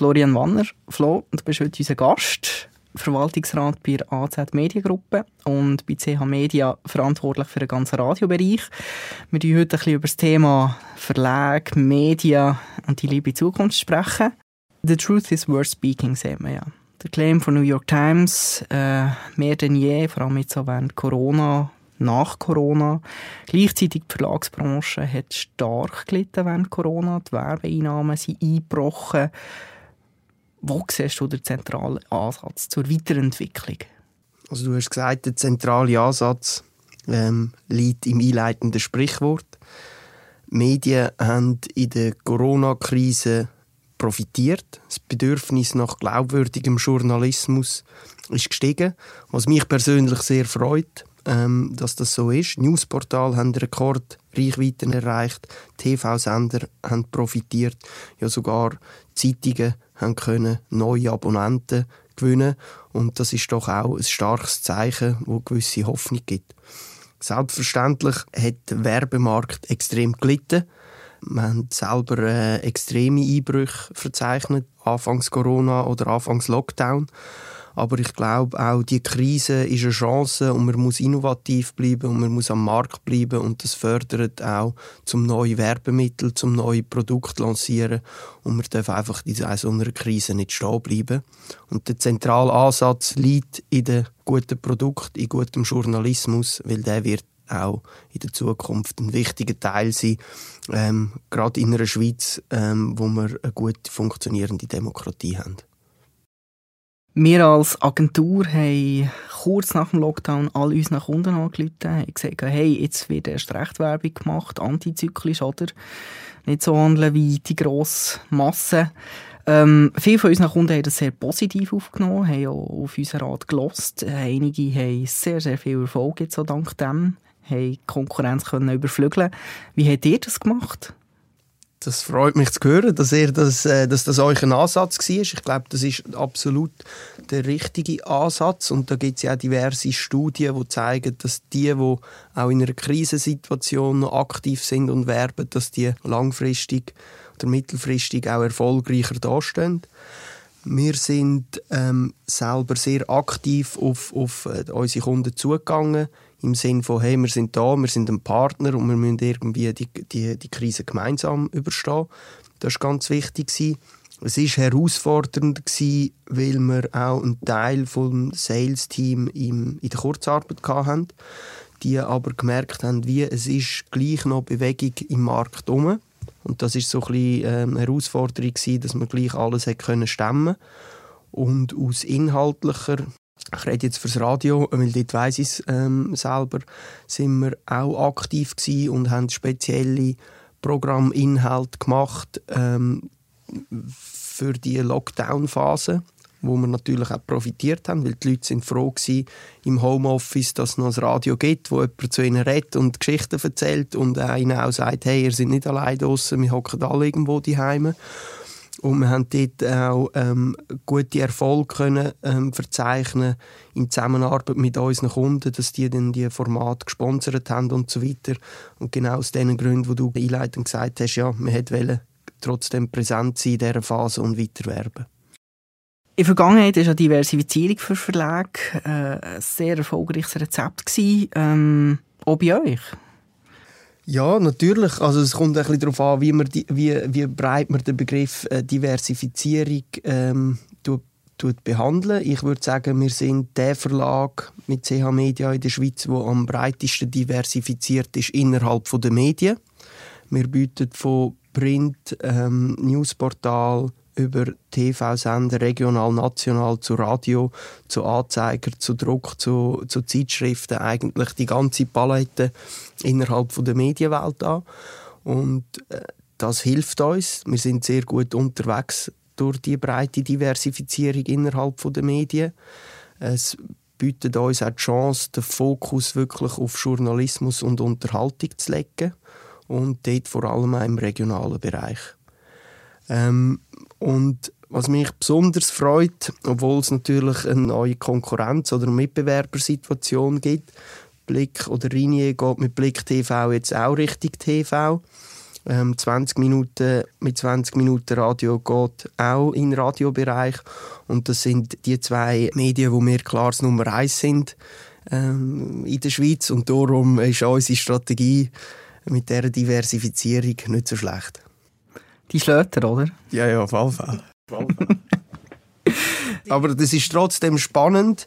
Florian Wanner. Flo, du bist heute unser Gast, Verwaltungsrat bei der AZ Mediengruppe und bei CH Media verantwortlich für den ganzen Radiobereich. Wir sprechen heute ein bisschen über das Thema Verlag, Medien und die liebe Zukunft sprechen. The truth is worth speaking, sehen wir ja. Der Claim von New York Times, äh, mehr denn je, vor allem jetzt so während Corona, nach Corona. Gleichzeitig die Verlagsbranche hat stark gelitten während Corona. Die Werbeeinnahmen sind eingebrochen. Wo siehst du den zentralen Ansatz zur Weiterentwicklung? Also du hast gesagt, der zentrale Ansatz ähm, liegt im einleitenden Sprichwort. Medien haben in der Corona-Krise profitiert. Das Bedürfnis nach glaubwürdigem Journalismus ist gestiegen, was mich persönlich sehr freut ähm, dass das so ist. Newsportal haben Rekordreichweiten erreicht, TV-Sender haben profitiert, ja sogar Zeitungen haben können neue Abonnenten gewinnen und das ist doch auch ein starkes Zeichen, wo gewisse Hoffnung gibt. Selbstverständlich hat der Werbemarkt extrem gelitten. Wir haben selber äh, extreme Einbrüche verzeichnet, anfangs Corona oder anfangs Lockdown. Aber ich glaube, auch die Krise ist eine Chance und man muss innovativ bleiben und man muss am Markt bleiben und das fördert auch zum neuen Werbemittel, zum neuen Produkt lancieren und man darf einfach in so einer Krise nicht stehen bleiben. Und der zentrale Ansatz liegt in dem guten Produkt, in gutem Journalismus, weil der wird auch in der Zukunft ein wichtiger Teil sein, ähm, gerade in einer Schweiz, ähm, wo wir eine gut funktionierende Demokratie haben. Wir als Agentur haben kurz nach dem Lockdown all unseren Kunden angerufen und gesagt, hey, jetzt wird erst Rechtwerbung gemacht, antizyklisch, oder? Nicht so handeln wie die grosse Masse. Ähm, viele von unseren Kunden haben das sehr positiv aufgenommen, haben auch auf unseren Rat gelost. Einige haben sehr, sehr viel Erfolg jetzt so dank dem, haben die Konkurrenz können überflügeln. Wie habt ihr das gemacht? Das freut mich zu hören, dass, ihr das, äh, dass das euch ein Ansatz war. Ich glaube, das ist absolut der richtige Ansatz. Und da gibt es ja auch diverse Studien, die zeigen, dass die, die auch in einer Krisensituation noch aktiv sind und werben, dass die langfristig oder mittelfristig auch erfolgreicher dastehen. Wir sind ähm, selber sehr aktiv auf, auf äh, unsere Kunden zugegangen im Sinne von, hey, wir sind da, wir sind ein Partner und wir müssen irgendwie die, die, die Krise gemeinsam überstehen. Das war ganz wichtig. Es war herausfordernd, weil wir auch einen Teil des Sales-Team in der Kurzarbeit hatten, die aber gemerkt haben, wie es ist gleich noch Bewegung im Markt herum. Und das war so ein bisschen ähm, eine Herausforderung, dass man gleich alles stemmen konnte. Und aus inhaltlicher ich rede jetzt fürs Radio, weil dort weiss ich es ähm, selber, sind wir auch aktiv gewesen und haben spezielle Programminhalte gemacht ähm, für die Lockdown-Phase, wo wir natürlich auch profitiert haben, weil die Leute sind froh waren im Homeoffice, dass es noch ein Radio gibt, wo jemand zu ihnen redet und Geschichten erzählt und ihnen auch sagt, hey, ihr seid nicht allein draußen, wir hocken alle irgendwo daheim. Und wir haben dort auch ähm, gute Erfolge können, ähm, verzeichnen in Zusammenarbeit mit unseren Kunden, dass die dann die Formate gesponsert haben und so weiter. Und genau aus den Gründen, wo du einleitend gesagt hast, ja, wir wollten trotzdem präsent sein in dieser Phase und weiterwerben. In der Vergangenheit war ja Diversifizierung für Verlage äh, ein sehr erfolgreiches Rezept. Ähm, auch bei euch? Ja, natürlich. Also es kommt ein bisschen darauf an, wie, man die, wie, wie breit man den Begriff äh, Diversifizierung ähm, tut, tut behandeln. Ich würde sagen, wir sind der Verlag mit CH Media in der Schweiz, der am breitesten diversifiziert ist innerhalb der Medien. Wir bieten von Print, ähm, Newsportal, über TV-Sender regional, national, zu Radio, zu Anzeiger, zu Druck, zu, zu Zeitschriften, eigentlich die ganze Palette innerhalb von der Medienwelt an. Und äh, das hilft uns. Wir sind sehr gut unterwegs durch die breite Diversifizierung innerhalb der Medien. Es bietet uns auch die Chance, den Fokus wirklich auf Journalismus und Unterhaltung zu legen und dort vor allem auch im regionalen Bereich. Ähm, und was mich besonders freut, obwohl es natürlich eine neue Konkurrenz- oder Mitbewerbersituation gibt, Blick oder Ringier geht mit Blick TV jetzt auch Richtung TV, Ähm, 20 Minuten mit 20 Minuten Radio geht auch in den Radiobereich. Und das sind die zwei Medien, wo wir klar Nummer eins sind ähm, in der Schweiz. Und darum ist unsere Strategie mit dieser Diversifizierung nicht so schlecht. Die Schlöter, oder? Ja, ja, auf alle Fälle. Aber das ist trotzdem spannend,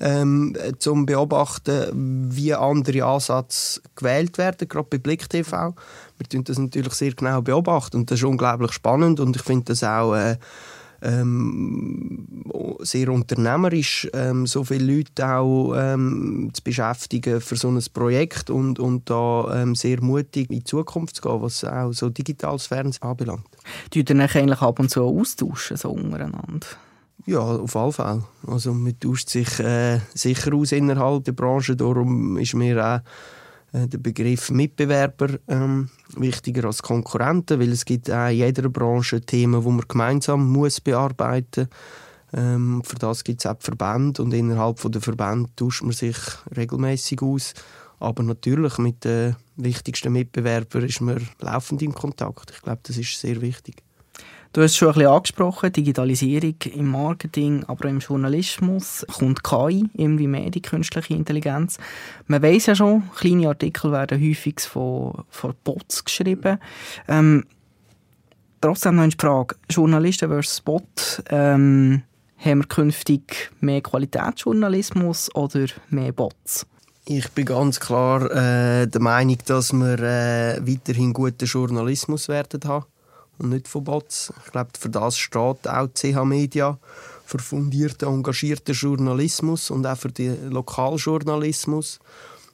ähm, zum beobachten, wie andere Ansätze gewählt werden, gerade bei Blick TV. Wir tun das natürlich sehr genau beobachten und das ist unglaublich spannend und ich finde das auch äh, ähm, sehr unternehmerisch, ähm, so viele Leute auch ähm, zu beschäftigen für so ein Projekt und, und da ähm, sehr mutig in die Zukunft zu gehen, was auch so digitales Fernsehen anbelangt. Tut ihr euch eigentlich ab und zu austauschen, so untereinander? Ja, auf alle Fälle. Also man tauscht sich äh, sicher aus innerhalb der Branche, darum ist mir auch äh, der Begriff Mitbewerber ähm, wichtiger als Konkurrenten, weil es gibt auch in jeder Branche Themen, die man gemeinsam muss bearbeiten. Ähm, für das gibt es auch Verbände und innerhalb der Verbände tauscht man sich regelmäßig aus. Aber natürlich mit den wichtigsten Mitbewerbern ist man laufend in Kontakt. Ich glaube, das ist sehr wichtig. Du hast es schon ein bisschen angesprochen, Digitalisierung im Marketing, aber auch im Journalismus kommt KI, irgendwie mehr die künstliche Intelligenz. Man weiß ja schon, kleine Artikel werden häufig von, von Bots geschrieben. Ähm, trotzdem noch eine Frage, Journalisten versus Bot, ähm, haben wir künftig mehr Qualitätsjournalismus oder mehr Bots? Ich bin ganz klar äh, der Meinung, dass wir äh, weiterhin guten Journalismus werden haben und nicht von Bots. Ich glaube, für das steht auch CH Media, für fundierten, engagierten Journalismus und auch für den Lokaljournalismus.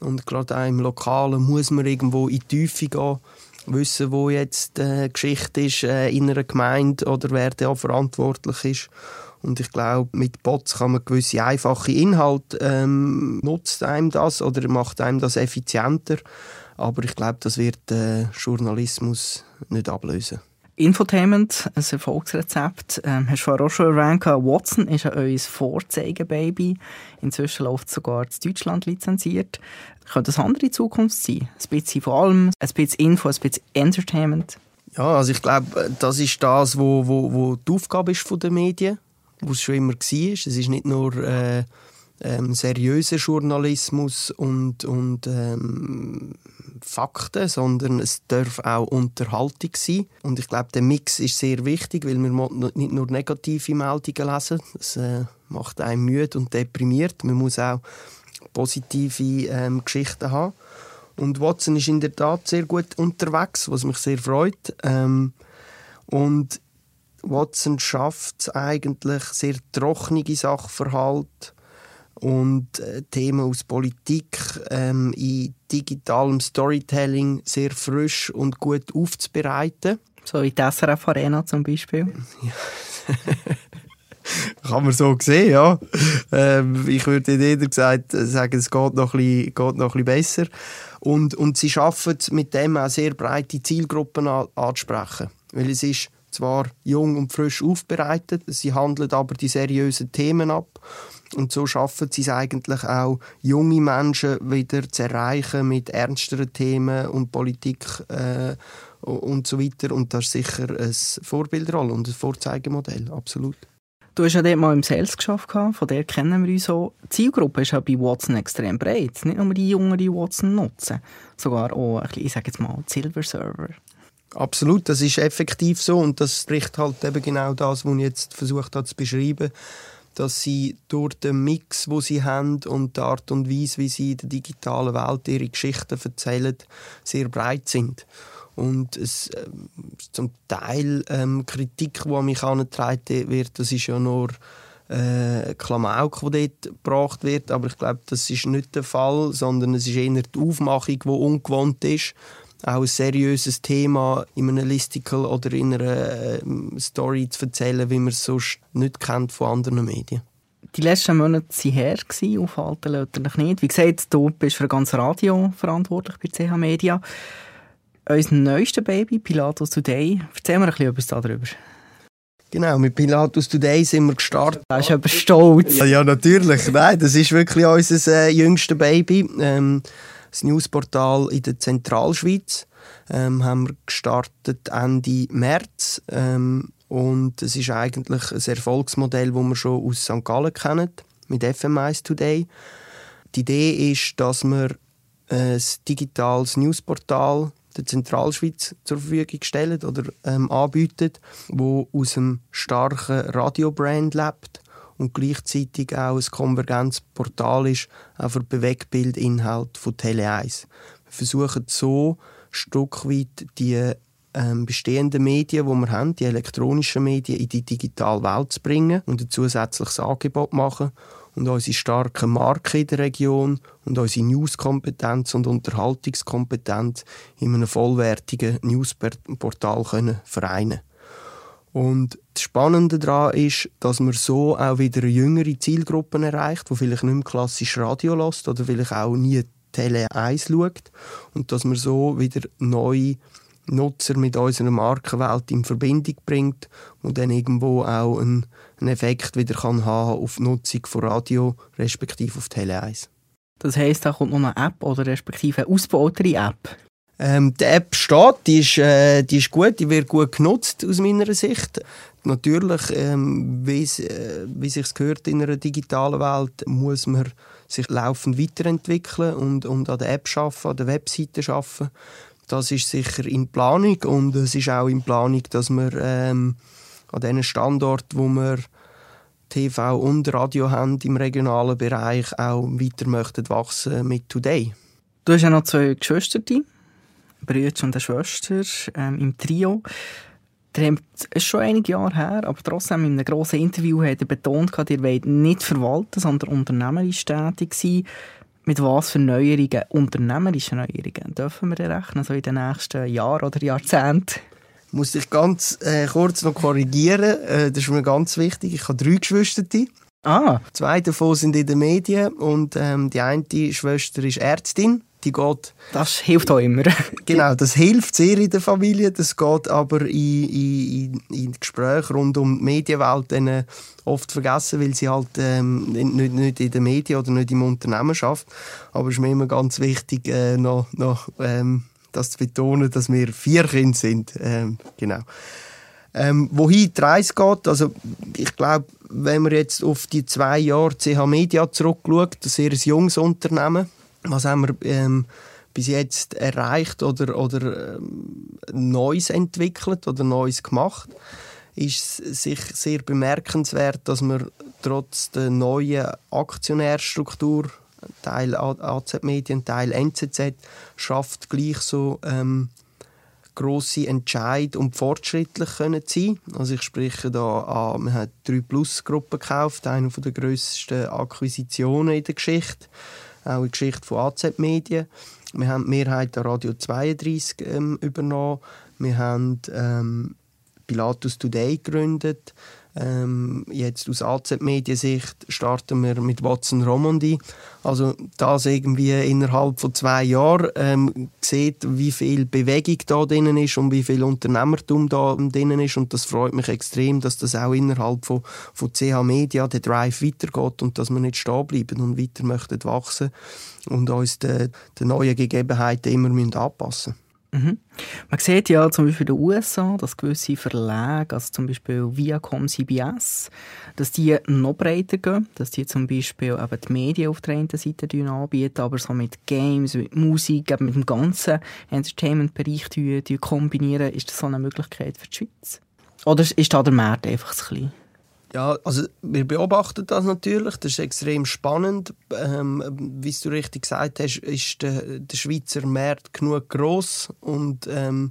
Und gerade auch im Lokalen muss man irgendwo in die Tiefe gehen, wissen, wo jetzt die äh, Geschichte ist äh, in einer Gemeinde oder wer da verantwortlich ist. Und ich glaube, mit Bots kann man gewisse einfache Inhalte ähm, nutzt einem das oder macht einem das effizienter. Aber ich glaube, das wird äh, Journalismus nicht ablösen. Infotainment, ein Erfolgsrezept. Ähm, hast du vorher auch schon erwähnt, Watson ist ja euer Vorzeigebaby. Inzwischen läuft es sogar in Deutschland lizenziert. Könnte das andere Zukunft sein? Ein bisschen vor allem, ein bisschen Info, ein bisschen Entertainment? Ja, also ich glaube, das ist das, wo, wo, wo die Aufgabe ist von den Medien, wo es schon immer war. Es ist nicht nur... Äh ähm, seriöser Journalismus und, und ähm, Fakten, sondern es darf auch Unterhaltung sein. Und ich glaube, der Mix ist sehr wichtig, weil wir nicht nur negative Meldungen lesen. Das äh, macht einen müde und deprimiert. Man muss auch positive ähm, Geschichten haben. Und Watson ist in der Tat sehr gut unterwegs, was mich sehr freut. Ähm, und Watson schafft es eigentlich sehr trockene Sachverhalte und äh, Themen aus Politik ähm, in digitalem Storytelling sehr frisch und gut aufzubereiten. So wie die SRF Arena zum Beispiel. Ja. Kann man so sehen, ja. Ähm, ich würde jeder gesagt sagen, es geht noch ein bisschen, geht noch ein bisschen besser. Und, und sie schaffen es mit dem auch sehr breite Zielgruppen an, anzusprechen. Weil es ist zwar jung und frisch aufbereitet, sie handeln aber die seriösen Themen ab und so schaffen sie es eigentlich auch, junge Menschen wieder zu erreichen mit ernsteren Themen und Politik äh, und so weiter. Und das ist sicher eine Vorbildrolle und ein Vorzeigemodell, absolut. Du hast ja dort mal im Sales geschafft, von der kennen wir uns so. Die Zielgruppe ist ja bei Watson extrem breit. Nicht nur die Jungen, die Watson nutzen, sogar auch, ein bisschen, ich sage jetzt mal, Silver Server. Absolut, das ist effektiv so und das spricht halt eben genau das, was ich jetzt versucht habe zu beschreiben dass sie durch den Mix, wo sie haben und die Art und Weise, wie sie in der digitalen Welt ihre Geschichten erzählen, sehr breit sind. Und es, äh, zum Teil ähm, Kritik, die an mich herangetragen wird, das ist ja nur äh, Klamauk, die dort gebracht wird. Aber ich glaube, das ist nicht der Fall, sondern es ist eher die Aufmachung, die ungewohnt ist auch ein seriöses Thema in einem Listicle oder in einer äh, Story zu erzählen, wie man es sonst nicht kennt von anderen Medien. Die letzten Monate waren her, aufhalten lässt dich nicht. Wie gesagt, du bist für ganz Radio verantwortlich bei CH Media. Unser neuestes Baby, Pilatus Today, erzähl mir ein bisschen etwas darüber. Genau, mit Pilatus Today sind wir gestartet. Da ist aber stolz. Ja, ja, natürlich. Nein, das ist wirklich unser äh, jüngstes Baby. Ähm, das Newsportal in der Zentralschweiz. ähm, haben wir gestartet Ende März ähm, und es ist eigentlich ein Erfolgsmodell, das wir schon aus St. Gallen kennen, mit FM1 Today. Die Idee ist, dass wir ein digitales Newsportal der Zentralschweiz zur Verfügung stellen oder ähm, anbieten, wo aus einem starken Radiobrand lebt und gleichzeitig auch ein Konvergenzportal ist auch für Bewegbildinhalt von Tele1. Wir versuchen so ein Stück weit die ähm, bestehenden Medien, die wir haben, die elektronischen Medien, in die digitale Welt zu bringen und ein zusätzliches Angebot machen und unsere starken Marken in der Region und unsere Newskompetenz und Unterhaltungskompetenz in einem vollwertigen Newsportal können vereinen und das Spannende daran ist, dass man so auch wieder jüngere Zielgruppe erreicht, die vielleicht nicht mehr klassisch Radio lässt oder vielleicht auch nie Tele 1 schaut und dass man so wieder neue Nutzer mit unserer Markenwelt in Verbindung bringt und dann irgendwo auch einen, einen Effekt wieder kann haben auf die Nutzung von Radio respektive auf Tele 1. Das heisst, da kommt noch eine App oder respektive eine ausgebautere App? Ähm, die App steht, die ist, äh, die ist gut, die wird gut genutzt aus meiner Sicht. Natürlich, ähm, wie, äh, sich gehört in einer digitalen Welt, muss man sich laufend weiterentwickeln und, und an der App arbeiten, an der Webseite arbeiten. Das ist sicher in Planung und es ist auch in Planung, dass wir ähm, an diesen Standorten, wo wir TV und Radio haben im regionalen Bereich, auch weiter möchten wachsen mit Today. Du hast ja noch zwei Geschwister, Brüder und eine Schwester ähm, im Trio. Der ist schon einige Jahre her, aber trotzdem in einem grossen Interview hat er betont, ihr wollt nicht verwalten, sondern unternehmerisch tätig sein. Mit was für Neuerungen, unternehmerischen Neuerungen, dürfen wir rechnen, so in den nächsten Jahren oder Jahrzehnten? Muss ich ganz äh, kurz noch korrigieren. Äh, das ist mir ganz wichtig. Ich habe drei Geschwister. Ah. Zwei davon sind in den Medien und ähm, die eine Schwester ist Ärztin die geht... Das hilft auch immer. genau, das hilft sehr in der Familie. Das geht aber in, in, in Gesprächen rund um die Medienwelt dann äh, oft vergessen, weil sie halt ähm, nicht, nicht in den Medien oder nicht im Unternehmen schafft. Aber es ist mir immer ganz wichtig, äh, noch, noch ähm, das zu betonen, dass wir vier Kinder sind. Ähm, genau. Ähm, wohin die Reise geht, also ich glaube, wenn man jetzt auf die zwei Jahre CH Media zurückschaut, das ist ein sehr junges Unternehmen, was haben wir ähm, bis jetzt erreicht oder, oder ähm, Neues entwickelt oder Neues gemacht, ist sich sehr bemerkenswert, dass wir trotz der neuen Aktionärstruktur Teil AZ Medien, Teil NZZ schafft gleich so ähm, grosse Entscheid und fortschrittlich können sein. Also ich spreche da an, man hat drei Plus Gruppen gekauft, eine der grössten Akquisitionen in der Geschichte auch in der Geschichte von AZ Medien. Wir haben die Mehrheit der Radio 32 ähm, übernommen. Wir haben ähm, Pilatus Today gegründet. Ähm, jetzt aus AZ-Mediensicht starten wir mit Watson Romandie. Also das irgendwie innerhalb von zwei Jahren ähm, sieht, wie viel Bewegung da drin ist und wie viel Unternehmertum da drin ist und das freut mich extrem, dass das auch innerhalb von, von CH Media der Drive weitergeht und dass wir nicht stehen bleiben und weiter möchten wachsen und uns den, den neuen Gegebenheiten immer anpassen müssen. Mhm. Man sieht ja zum Beispiel in den USA, dass gewisse Verlage, also zum Beispiel Viacom, CBS, dass die noch breiter gehen, dass die zum Beispiel eben die Medien auf der einen Seite anbieten, aber so mit Games, mit Musik, eben mit dem ganzen Entertainment-Bereich kombinieren. Ist das so eine Möglichkeit für die Schweiz? Oder ist da der Markt einfach zu klein? Ja, also wir beobachten das natürlich. Das ist extrem spannend. Ähm, wie du richtig gesagt hast, ist der, der Schweizer Markt genug groß und ähm,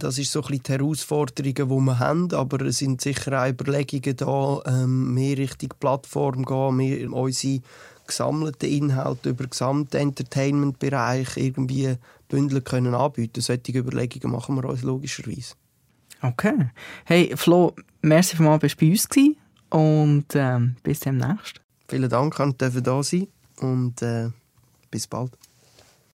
das ist so ein bisschen die Herausforderungen, die wir haben. Aber es sind sicher auch Überlegungen da, ähm, mehr Richtung Plattform gehen, mehr unsere gesammelten Inhalte über den gesamten Entertainment-Bereich irgendwie bündeln können anbieten. Solche Überlegungen machen wir uns logischerweise. Okay. Hey Flo, merci für mal, bist du bei uns gewesen und ähm, bis demnächst. Vielen Dank, dass ich da sein und äh, bis bald.